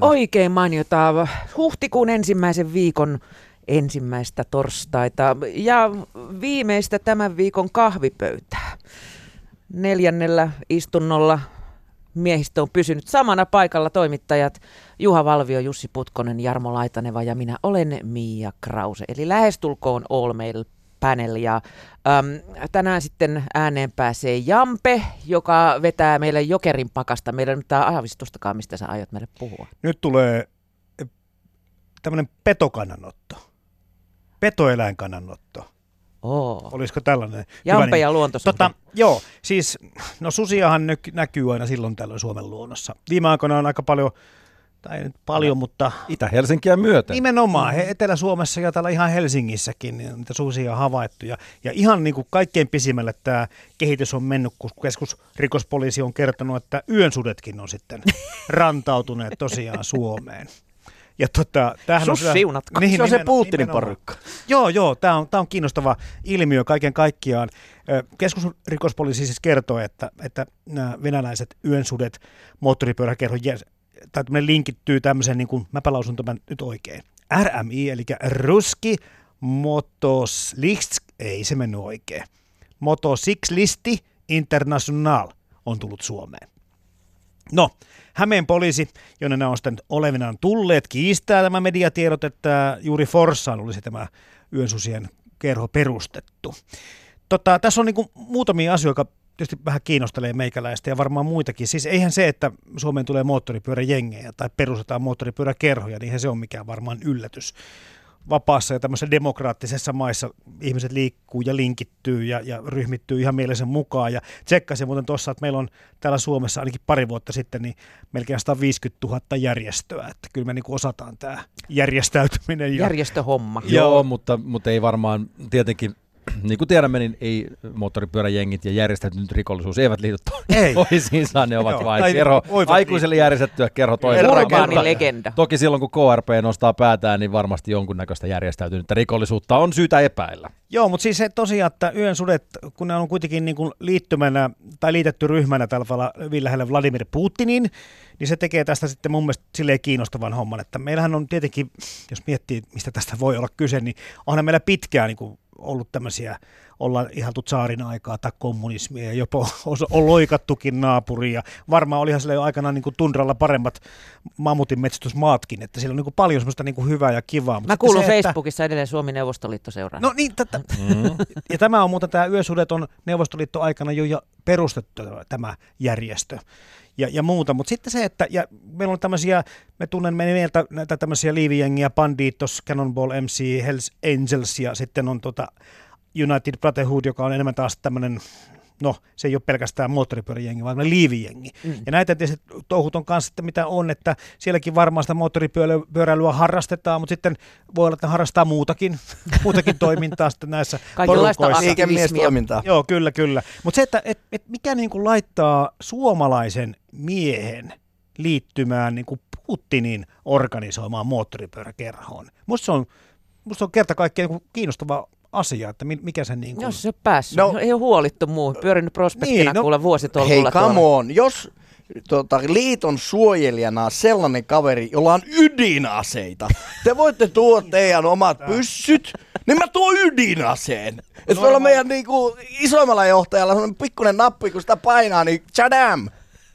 Oikein mainiota. Huhtikuun ensimmäisen viikon ensimmäistä torstaita ja viimeistä tämän viikon kahvipöytää. Neljännellä istunnolla miehistö on pysynyt samana paikalla toimittajat Juha Valvio, Jussi Putkonen, Jarmo Laitaneva ja minä olen Mia Krause. Eli lähestulkoon All Mail panel. Ja, äm, tänään sitten ääneen pääsee Jampe, joka vetää meille jokerin pakasta. Meillä nyt tämä aavistustakaan, mistä sä aiot meille puhua. Nyt tulee eh, tämmöinen petokannanotto. Petoeläinkannanotto. Oo. Olisiko tällainen? Jampe hyvä, ja luontosuhde. Tota, joo, siis no susiahan näkyy aina silloin tällöin Suomen luonnossa. Viime aikoina on aika paljon, tai ei nyt paljon, mutta Itä-Helsinkiä myöten. nimenomaan he, Etelä-Suomessa ja täällä ihan Helsingissäkin niin niitä susia on havaittu. Ja, ja ihan niin kuin kaikkein pisimmälle tämä kehitys on mennyt, kun keskusrikospoliisi on kertonut, että yönsudetkin on sitten rantautuneet tosiaan Suomeen. Ja tota, tämähän on Sus siunatko. Niin, se on se Putinin porukka. Joo, joo, tämä on, tää on kiinnostava ilmiö kaiken kaikkiaan. Keskusrikospoliisi siis kertoo, että, että nämä venäläiset yönsudet moottoripyöräkerhon tai tämmöinen linkittyy tämmöiseen, niin kuin, mäpä lausun tämän nyt oikein, RMI, eli Ruski Motoslisk, ei se mennyt oikein, Motosikslisti International on tullut Suomeen. No, Hämeen poliisi, jonne nämä on sitten olevinaan tulleet, kiistää tämä mediatiedot, että juuri Forssaan olisi tämä yönsusien kerho perustettu. Tota, tässä on niin muutamia asioita, jotka tietysti vähän kiinnostelee meikäläistä ja varmaan muitakin. Siis eihän se, että Suomeen tulee moottoripyöräjengejä tai perustetaan moottoripyöräkerhoja, niin eihän se ole mikään varmaan yllätys. Vapaassa ja tämmöisessä demokraattisessa maissa ihmiset liikkuu ja linkittyy ja, ja ryhmittyy ihan mielensä mukaan. Ja tsekkasin muuten tuossa, että meillä on täällä Suomessa ainakin pari vuotta sitten niin melkein 150 000 järjestöä. Että kyllä me niin osataan tämä järjestäytyminen. Ja, Järjestöhomma. Joo, Joo. mutta, mutta ei varmaan tietenkin, niin kuin tiedämme, niin ei moottoripyöräjengit ja järjestäytynyt rikollisuus eivät liity Ei. toisiinsa, ne ovat vain kerho, aikuiselle järjestettyä kerho Mutta legenda. Toki silloin, kun KRP nostaa päätään, niin varmasti jonkunnäköistä järjestäytynyttä rikollisuutta on syytä epäillä. Joo, mutta siis se tosiaan, että yön sudet, kun ne on kuitenkin niin kuin liittymänä tai liitetty ryhmänä tällä tavalla hyvin lähellä Vladimir Putinin, niin se tekee tästä sitten mun mielestä silleen kiinnostavan homman, että meillähän on tietenkin, jos miettii, mistä tästä voi olla kyse, niin onhan meillä pitkään niin kuin ollut tämmöisiä, ollaan ihaltu saarin aikaa tai kommunismia ja jopa on, on loikattukin naapuri ja varmaan olihan sillä jo aikanaan niin kuin tundralla paremmat mammutin metsästysmaatkin, että siellä on niin kuin paljon semmoista niin kuin hyvää ja kivaa. mutta Mä kuulun se, että- Facebookissa edelleen Suomi Neuvostoliitto seuraa. No niin, tätä, Mm. ja tämä on muuten tämä Yösudet on Neuvostoliitto aikana jo ja perustettu tämä järjestö ja, ja muuta. Mutta sitten se, että ja meillä on tämmöisiä, me tunnen meiltä näitä tämmöisiä liivijengiä, Banditos, Cannonball MC, Hells Angels ja sitten on tota United Brotherhood, joka on enemmän taas tämmöinen No, se ei ole pelkästään moottoripyöräjengi, vaan liivijengi. Mm. Ja näitä tietysti touhut on kanssa sitten mitä on, että sielläkin varmaan sitä moottoripyöräilyä harrastetaan, mutta sitten voi olla, että ne harrastaa muutakin, muutakin toimintaa sitten näissä Kaikenlaista porukoissa. Liikemiestoimintaa. Joo, kyllä, kyllä. Mutta se, että et, et mikä niinku laittaa suomalaisen miehen liittymään niinku Putinin organisoimaan moottoripyöräkerhoon. Musta se on, musta se on kerta kaikkiaan niinku kiinnostava asia, että mi- mikä se niinku... Jos se on päässyt, No- no, ei ole huolittu muu. Pyörinyt prospektina Niin, niin, no- no, kuule Hei, vuositolkulla come tuolla. on. Jos tota, liiton suojelijana on sellainen kaveri, jolla on ydinaseita, te voitte tuoda teidän omat pyssyt, niin mä tuon ydinaseen. Että tuolla meidän niinku, isoimmalla johtajalla on pikkuinen nappi, kun sitä painaa, niin tchadam!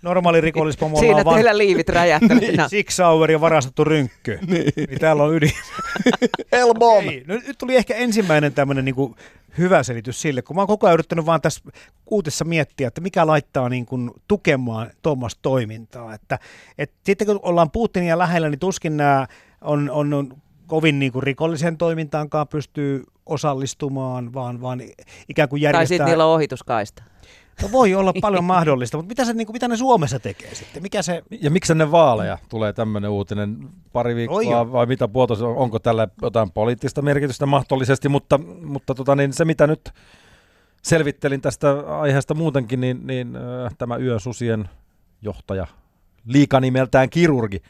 Normaali rikollispomolla Siinä on teillä liivit räjähtänyt. no. Six Hour ja varastettu rynkky. niin. niin täällä on ydin. Elbom! Ei, no nyt tuli ehkä ensimmäinen tämmöinen niin hyvä selitys sille, kun mä oon koko ajan yrittänyt vaan tässä uutessa miettiä, että mikä laittaa niin kuin tukemaan tuommoista toimintaa. Että, et sitten kun ollaan Putinia lähellä, niin tuskin nämä on, on, on kovin niin kuin rikolliseen toimintaankaan pystyy osallistumaan, vaan, vaan ikään kuin Tai sitten järjestää... niillä on ohituskaista. No voi olla paljon mahdollista, mutta mitä, se, niin kuin, mitä ne Suomessa tekee sitten? Mikä se... Ja miksi ennen vaaleja tulee tämmöinen uutinen pari Oi viikkoa joo. vai mitä puolta, on- onko tällä jotain poliittista merkitystä mahdollisesti, mutta, mutta tota, niin se mitä nyt selvittelin tästä aiheesta muutenkin, niin, niin äh, tämä Yön susien johtaja, liikanimeltään kirurgi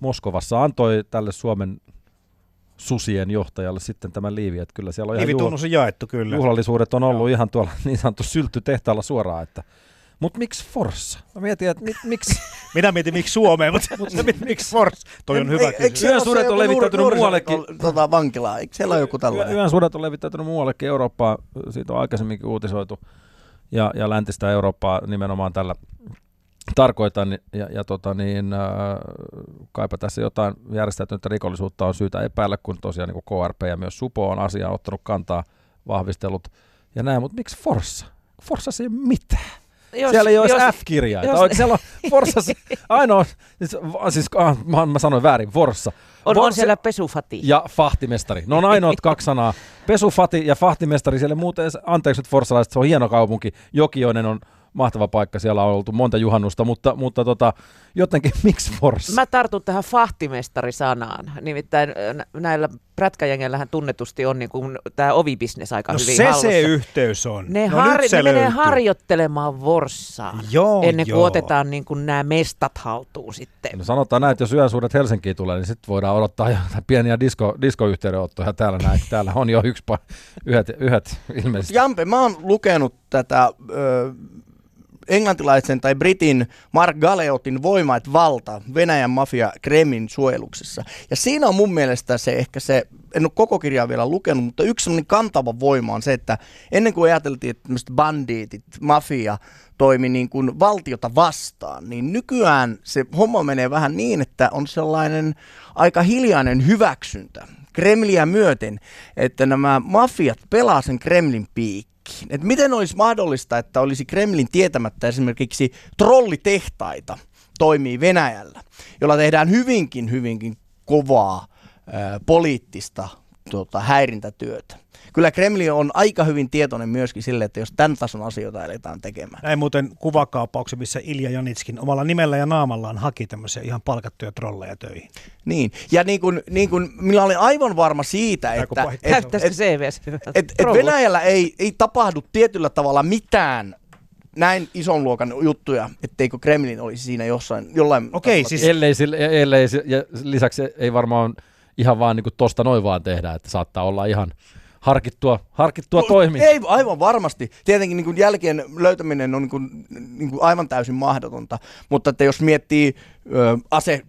Moskovassa antoi tälle Suomen susien johtajalle sitten tämän liivi, että kyllä siellä on ihan on jaettu kyllä. juhlallisuudet on ollut ihan tuolla niin sanottu sylttytehtaalla suoraan, että Mutta miksi Forssa? Mä mietin, että mi, miksi... Minä mietin, miksi Suomeen, mutta mietin, miksi Force? Toi on hyvä Eikö kysymys. se on levittäytynyt muuallekin. Tota, vankilaa, eikö siellä ole joku tällainen? Yön sudet on levittäytynyt muuallekin Eurooppaan, siitä on aikaisemminkin uutisoitu, ja, ja läntistä Eurooppaa nimenomaan tällä tarkoitan, ja, ja tota niin, äh, kaipa tässä jotain järjestäytynyttä rikollisuutta on syytä epäillä, kun tosiaan niin kuin KRP ja myös Supo on asiaa ottanut kantaa, vahvistellut ja näin, mutta miksi Forssa? Forssa ei ole mitään. Jos, Siellä ei ole jos, edes F-kirjaita. jos- Oikein siellä on Forssassa ainoa, siis, siis ah, mä, mä sanoin väärin, Forssa. on, on siellä pesufati. ja fahtimestari. Ne on ainoat kaksi sanaa. Pesufati ja fahtimestari. Siellä muuten, anteeksi nyt forssalaiset, se on hieno kaupunki. Jokioinen on mahtava paikka, siellä on oltu monta juhannusta, mutta, mutta tota, jotenkin miksi Forssa? Mä tartun tähän fahtimestari-sanaan. Nimittäin nä- näillä prätkäjengellähän tunnetusti on niin tämä ovibisnes aika No hyvin se hallussa. se yhteys on. Ne, no har- se ne menee harjoittelemaan Vorssaan Joo, ennen kuin joo. otetaan niin kuin nämä mestat haltuun sitten. No sanotaan näin, että jos yönsuudet Helsinkiin tulee, niin sitten voidaan odottaa jo pieniä disko, diskoyhteydenottoja täällä näin. Täällä on jo yksi pa- yhdet, yhdet ilmeisesti. Jampe, mä oon lukenut tätä ö, englantilaisen tai britin Mark Galeotin Voima et valta Venäjän mafia Kremlin suojeluksessa. Ja siinä on mun mielestä se ehkä se, en ole koko kirjaa vielä lukenut, mutta yksi sellainen kantava voima on se, että ennen kuin ajateltiin, että tämmöiset bandiitit, mafia toimi niin kuin valtiota vastaan, niin nykyään se homma menee vähän niin, että on sellainen aika hiljainen hyväksyntä Kremliä myöten, että nämä mafiat pelaa sen Kremlin piikkiin. Et miten olisi mahdollista, että olisi Kremlin tietämättä esimerkiksi trollitehtaita toimii Venäjällä, jolla tehdään hyvinkin, hyvinkin kovaa ää, poliittista tuota, häirintätyötä. Kyllä Kremlin on aika hyvin tietoinen myöskin sille, että jos tämän tason asioita aletaan tekemään. Näin muuten kuvakaapauksen, missä Ilja Janitskin omalla nimellä ja naamallaan haki tämmöisiä ihan palkattuja trolleja töihin. Niin, ja niin kuin, niin kuin minä olen aivan varma siitä, että, pahin. et, Näyttäisikö et, CVS et, et Venäjällä ei, ei tapahdu tietyllä tavalla mitään näin ison luokan juttuja, etteikö Kremlin olisi siinä jossain, jollain Okei, siis- Ellei, sille- ellei, ja lisäksi ei varmaan ihan vaan niin tosta noin vaan tehdä, että saattaa olla ihan harkittua, harkittua No, toimintaa. Ei, aivan varmasti. Tietenkin niin kuin jälkien löytäminen on niin kuin, niin kuin aivan täysin mahdotonta, mutta että jos miettii ö, ase,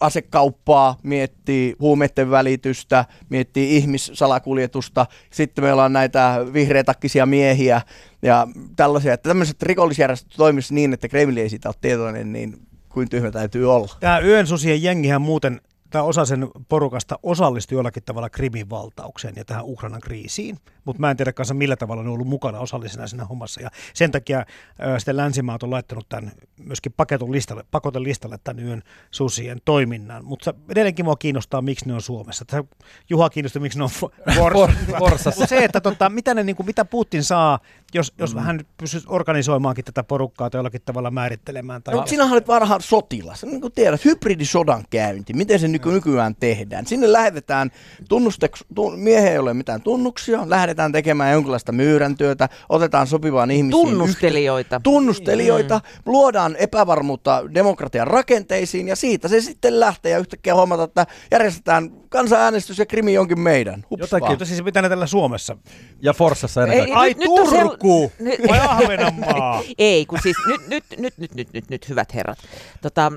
asekauppaa, miettii huumeiden välitystä, miettii ihmissalakuljetusta, sitten meillä on näitä vihreätakkisia miehiä ja tällaisia, että tämmöiset rikollisjärjestöt toimisivat niin, että Kremli ei siitä ole tietoinen, niin kuin tyhmä täytyy olla. Tämä yön susien jengihän muuten, tämä osa sen porukasta osallistui jollakin tavalla Krimin valtaukseen ja tähän Ukrainan kriisiin, mutta mä en tiedä kanssa millä tavalla ne on ollut mukana osallisena siinä hommassa. Ja sen takia ö, sitten länsimaat on laittanut tämän myöskin paketun listalle, pakoten listalle tämän yön susien toiminnan. Mutta edelleenkin mua kiinnostaa, miksi ne on Suomessa. Tässä Juha kiinnostaa, miksi ne on For- Forssassa. Forssassa. Mutta se, että tota, mitä, ne, niin kuin, mitä Putin saa, jos, jos mm. hän pystyisi organisoimaankin tätä porukkaa tai jollakin tavalla määrittelemään. Tai... No, sinähän olet varhaan sotilas. Niin kuin tiedät, hybridisodan käynti, miten se nyky- nykyään tehdään. Sinne lähetetään, tunnusteks, tu, miehen ei ole mitään tunnuksia, lähdetään tekemään jonkinlaista myyräntyötä, otetaan sopivaan ihmisiin. Tunnustelijoita. Yhte- tunnustelijoita, luodaan epävarmuutta demokratian rakenteisiin ja siitä se sitten lähtee ja yhtäkkiä huomata, että järjestetään kansanäänestys ja krimi onkin meidän. Hups Jotakin vaan. Mutta siis mitä ne tällä Suomessa? Ja Forssassa ennen kaikkea. Ai nyt- Turku Nyt- vai Ahvenanmaa? Ei, kun siis nyt, nyt, nyt, nyt, nyt, nyt, nyt hyvät herrat. Tota,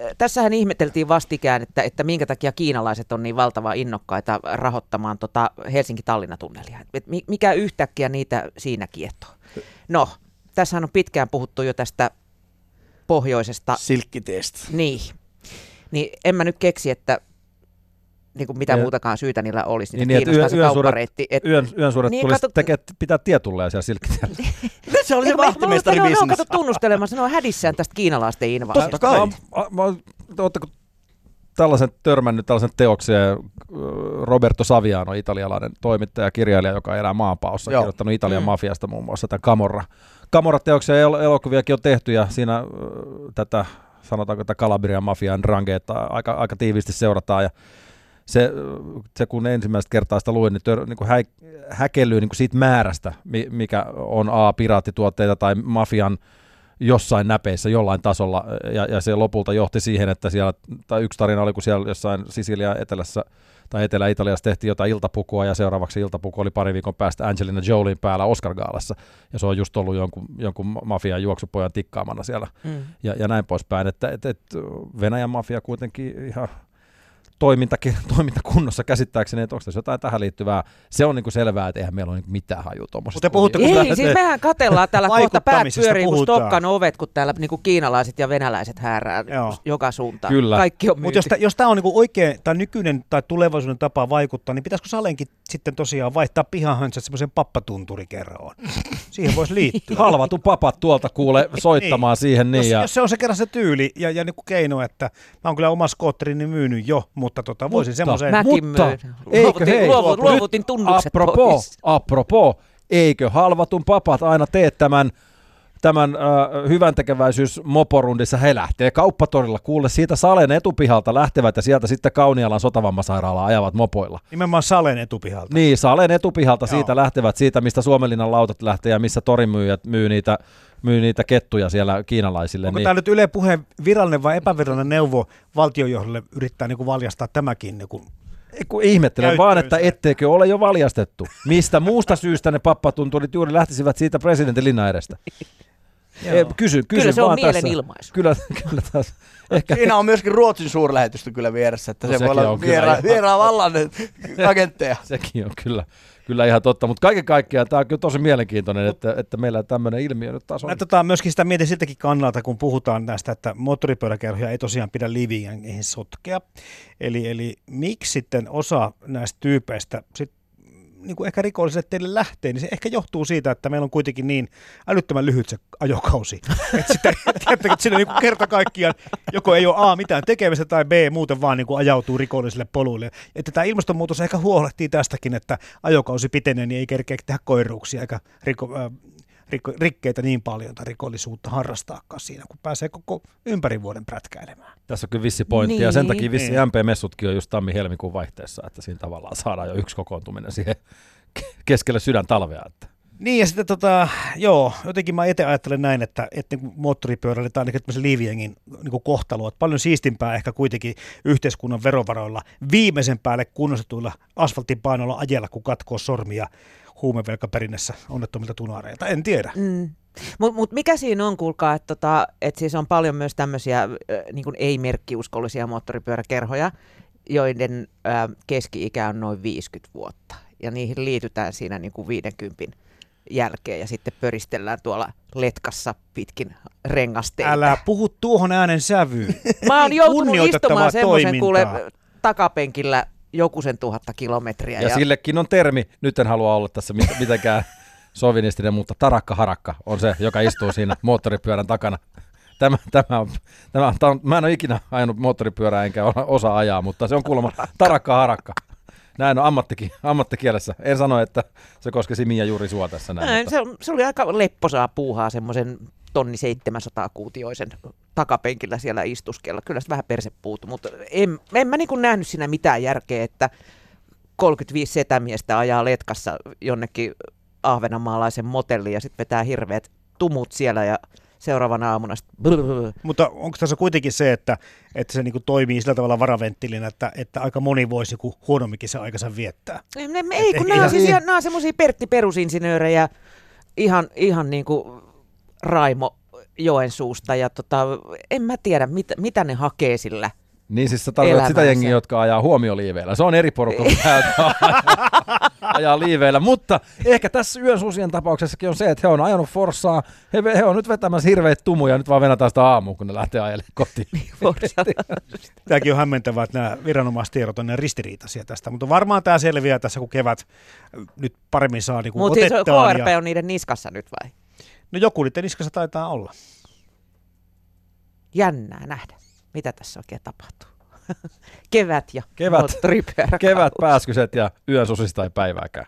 äh, tässähän ihmeteltiin vastikään, että, että minkä takia kiinalaiset on niin valtavan innokkaita rahoittamaan tota Helsinki-Tallinna-tunnelia. Et mi- mikä yhtäkkiä niitä siinä kiehtoo. No, tässähän on pitkään puhuttu jo tästä pohjoisesta. Silkkitest. Niin. Niin en mä nyt keksi, että niin kuin mitä Ja- muutakaan syytä niillä olisi. Niin, Niin, niin, että kiinnostaa yö- se kauppareitti. Et, Yön, yön suuret Niin, tulisi kato- tekee, pitää tietulleja siellä silkkitiellä. Se oli se Eikö me- vahtimestari me- me- me on business. kato tunnustelemassa, ne on hädissään tästä kiinalaisten invaasiosta. Totta kai. Oletteko tällaisen törmännyt tällaisen teokseen, äh, Roberto Saviano, italialainen toimittaja ja kirjailija, joka elää maanpaossa, Joo. kirjoittanut Italian Mm. mm. mafiasta muun muassa tämän Camorra. Camorra-teoksia el- elokuviakin on tehty ja siinä äh, tätä, sanotaanko tätä Kalabrian mafian rangeetta aika, aika tiiviisti seurataan ja se, se kun ensimmäistä kertaa sitä luin, niin, tör, niin kuin hä, häkellyy niin kuin siitä määrästä, mi- mikä on A, piraattituotteita tai mafian jossain näpeissä jollain tasolla, ja, ja se lopulta johti siihen, että siellä, tai yksi tarina oli, kun siellä jossain Sisilia etelässä tai Etelä-Italiassa tehtiin jotain iltapukua ja seuraavaksi iltapuku oli pari viikon päästä Angelina Jolien päällä Oscar-gaalassa. Ja se on just ollut jonkun, jonkun mafian juoksupojan tikkaamana siellä. Mm. ja, ja näin poispäin, että et, et Venäjän mafia kuitenkin ihan toiminta, toimintakunnossa käsittääkseni, että onko tässä jotain tähän liittyvää. Se on niin kuin selvää, että eihän meillä ole niin mitään haju tuommoisesta. Mutta Ei, siis mehän katellaan täällä kohta päät pyörii kun Stokkan ovet, kun täällä niin kuin kiinalaiset ja venäläiset häärää Joo. joka suuntaan. Kyllä. Kaikki on Mutta jos, jos tämä on niin oikein, tai nykyinen tai tulevaisuuden tapa vaikuttaa, niin pitäisikö Salenkin sitten tosiaan vaihtaa pihahönsät semmoisen pappatunturikerroon? Siihen voisi liittyä. Halvatu papat tuolta kuule soittamaan niin. siihen. Niin jos, ja... jos, se on se kerran se tyyli ja, ja niin kuin keino, että mä oon kyllä oma skootterini myynyt jo, mutta tota, voisin semmoisen... Mäkin mutta. Eikö, hei, luovut, luovutin tunnukset apropo, pois. Apropo, eikö halvatun papat aina tee tämän tämän äh, hyvän tekeväisyys moporundissa, he lähtee kauppatorilla, kuule siitä Salen etupihalta lähtevät ja sieltä sitten Kaunialan sotavammasairaalaan ajavat mopoilla. Nimenomaan Salen etupihalta. Niin, Salen etupihalta Joo. siitä lähtevät, siitä mistä Suomenlinnan lautat lähtee ja missä torimyyjät myy niitä myy niitä kettuja siellä kiinalaisille. Onko niin... tämä nyt Yle Puheen virallinen vai epävirallinen neuvo valtiojohdolle yrittää niin kuin valjastaa tämäkin niin kuin kun ihmettelen vaan, että etteikö ole jo valjastettu. Mistä muusta syystä ne pappatunturit juuri lähtisivät siitä presidentin linnan edestä? Kysy, kysy kyllä se on mielenilmaisu. Kyllä, kyllä taas. Ehkä... Siinä on myöskin Ruotsin suurlähetystö kyllä vieressä, että no, se voi olla viera, viera vallan agentteja. sekin on kyllä, kyllä ihan totta, mutta kaiken kaikkiaan tämä on kyllä tosi mielenkiintoinen, että, että meillä tämmöinen ilmiö nyt taas on. Mä tota, myöskin sitä mietin siltäkin kannalta, kun puhutaan näistä, että moottoripyöräkerhoja ei tosiaan pidä liviin sotkea. Eli, eli miksi sitten osa näistä tyypeistä sit niin kuin ehkä rikolliset teille lähtee, niin se ehkä johtuu siitä, että meillä on kuitenkin niin älyttömän lyhyt se ajokausi. että sitä, että siinä niin kerta kaikkiaan joko ei ole A mitään tekemistä tai B muuten vaan niin kuin ajautuu rikollisille poluille. Että tämä ilmastonmuutos ehkä huolehtii tästäkin, että ajokausi pitenee, niin ei kerkeä tehdä koiruuksia eikä riko, äh, rikkeitä niin paljon tai rikollisuutta harrastaakaan siinä, kun pääsee koko ympäri vuoden prätkäilemään. Tässä on kyllä vissi pointti, niin. ja sen takia vissi niin. MP-messutkin on just tammi-helmikuun vaihteessa, että siinä tavallaan saadaan jo yksi kokoontuminen siihen keskelle sydän talvea. Että. Niin ja sitten tota, joo, jotenkin mä itse ajattelen näin, että, että niin moottoripyörällä tai ainakin tämmöisen liiviengin niin kohtalo, että paljon siistimpää ehkä kuitenkin yhteiskunnan verovaroilla viimeisen päälle kunnostetuilla asfaltin painoilla ajella, kun katkoo sormia huumevelkaperinnässä onnettomilta tunaareilta. En tiedä. Mm. Mutta mut mikä siinä on, kuulkaa, että tota, et siis on paljon myös tämmöisiä niin ei-merkkiuskollisia moottoripyöräkerhoja, joiden ä, keski-ikä on noin 50 vuotta. Ja niihin liitytään siinä niin kuin 50 jälkeen ja sitten pöristellään tuolla letkassa pitkin rengasteita. Älä puhu tuohon äänen sävyyn. Mä oon joutunut istumaan semmoisen kuule takapenkillä joku sen tuhatta kilometriä. Ja, ja sillekin on termi, nyt en halua olla tässä mit- mitenkään sovinistinen, mutta tarakka harakka on se, joka istuu siinä moottoripyörän takana. Tämä, tämä on, tämä, tämä on, mä en ole ikinä ajanut moottoripyörää enkä osa ajaa, mutta se on kuulemma tarakka harakka. Näin on ammattikin, ammattikielessä. En sano, että se koskisi Mia juuri sua tässä näin. näin mutta... se, se, oli aika lepposaa puuhaa semmoisen tonni 700 kuutioisen takapenkillä siellä istuskella. Kyllä se vähän perse puutu, mutta en, en mä niin nähnyt siinä mitään järkeä, että 35 setämiestä ajaa letkassa jonnekin ahvenanmaalaisen motelliin ja sitten vetää hirveät tumut siellä ja seuraavana aamuna Mutta onko tässä kuitenkin se, että, että se niinku toimii sillä tavalla varaventtilinä, että, että aika moni voisi niinku huonomminkin se aikansa viettää? Ei, ne, ei kun nämä on, siis, nämä on semmoisia Pertti perusinsinöörejä, ihan, ihan niin kuin Raimo Joensuusta ja tota, en mä tiedä, mit, mitä ne hakee sillä niin siis sä tarkoitat sitä jengiä, jotka ajaa huomioliiveillä. Se on eri porukka ajaa liiveillä. Mutta ehkä tässä yön susien tapauksessakin on se, että he on ajanut Forssaa. He, he on nyt vetämässä hirveät tumuja, nyt vaan venätään sitä aamuun, kun ne lähtee ajelemaan kotiin. Tämäkin on hämmentävää, että nämä viranomaistiedot on ristiriitaisia tästä. Mutta varmaan tämä selviää tässä, kun kevät nyt paremmin saa niin Mutta siis KRP ja... on niiden niskassa nyt vai? No joku niiden niskassa taitaa olla. Jännää nähdä, mitä tässä oikein tapahtuu. Kevät ja kevät, kevät pääskyset ja yön susista ei päivääkään.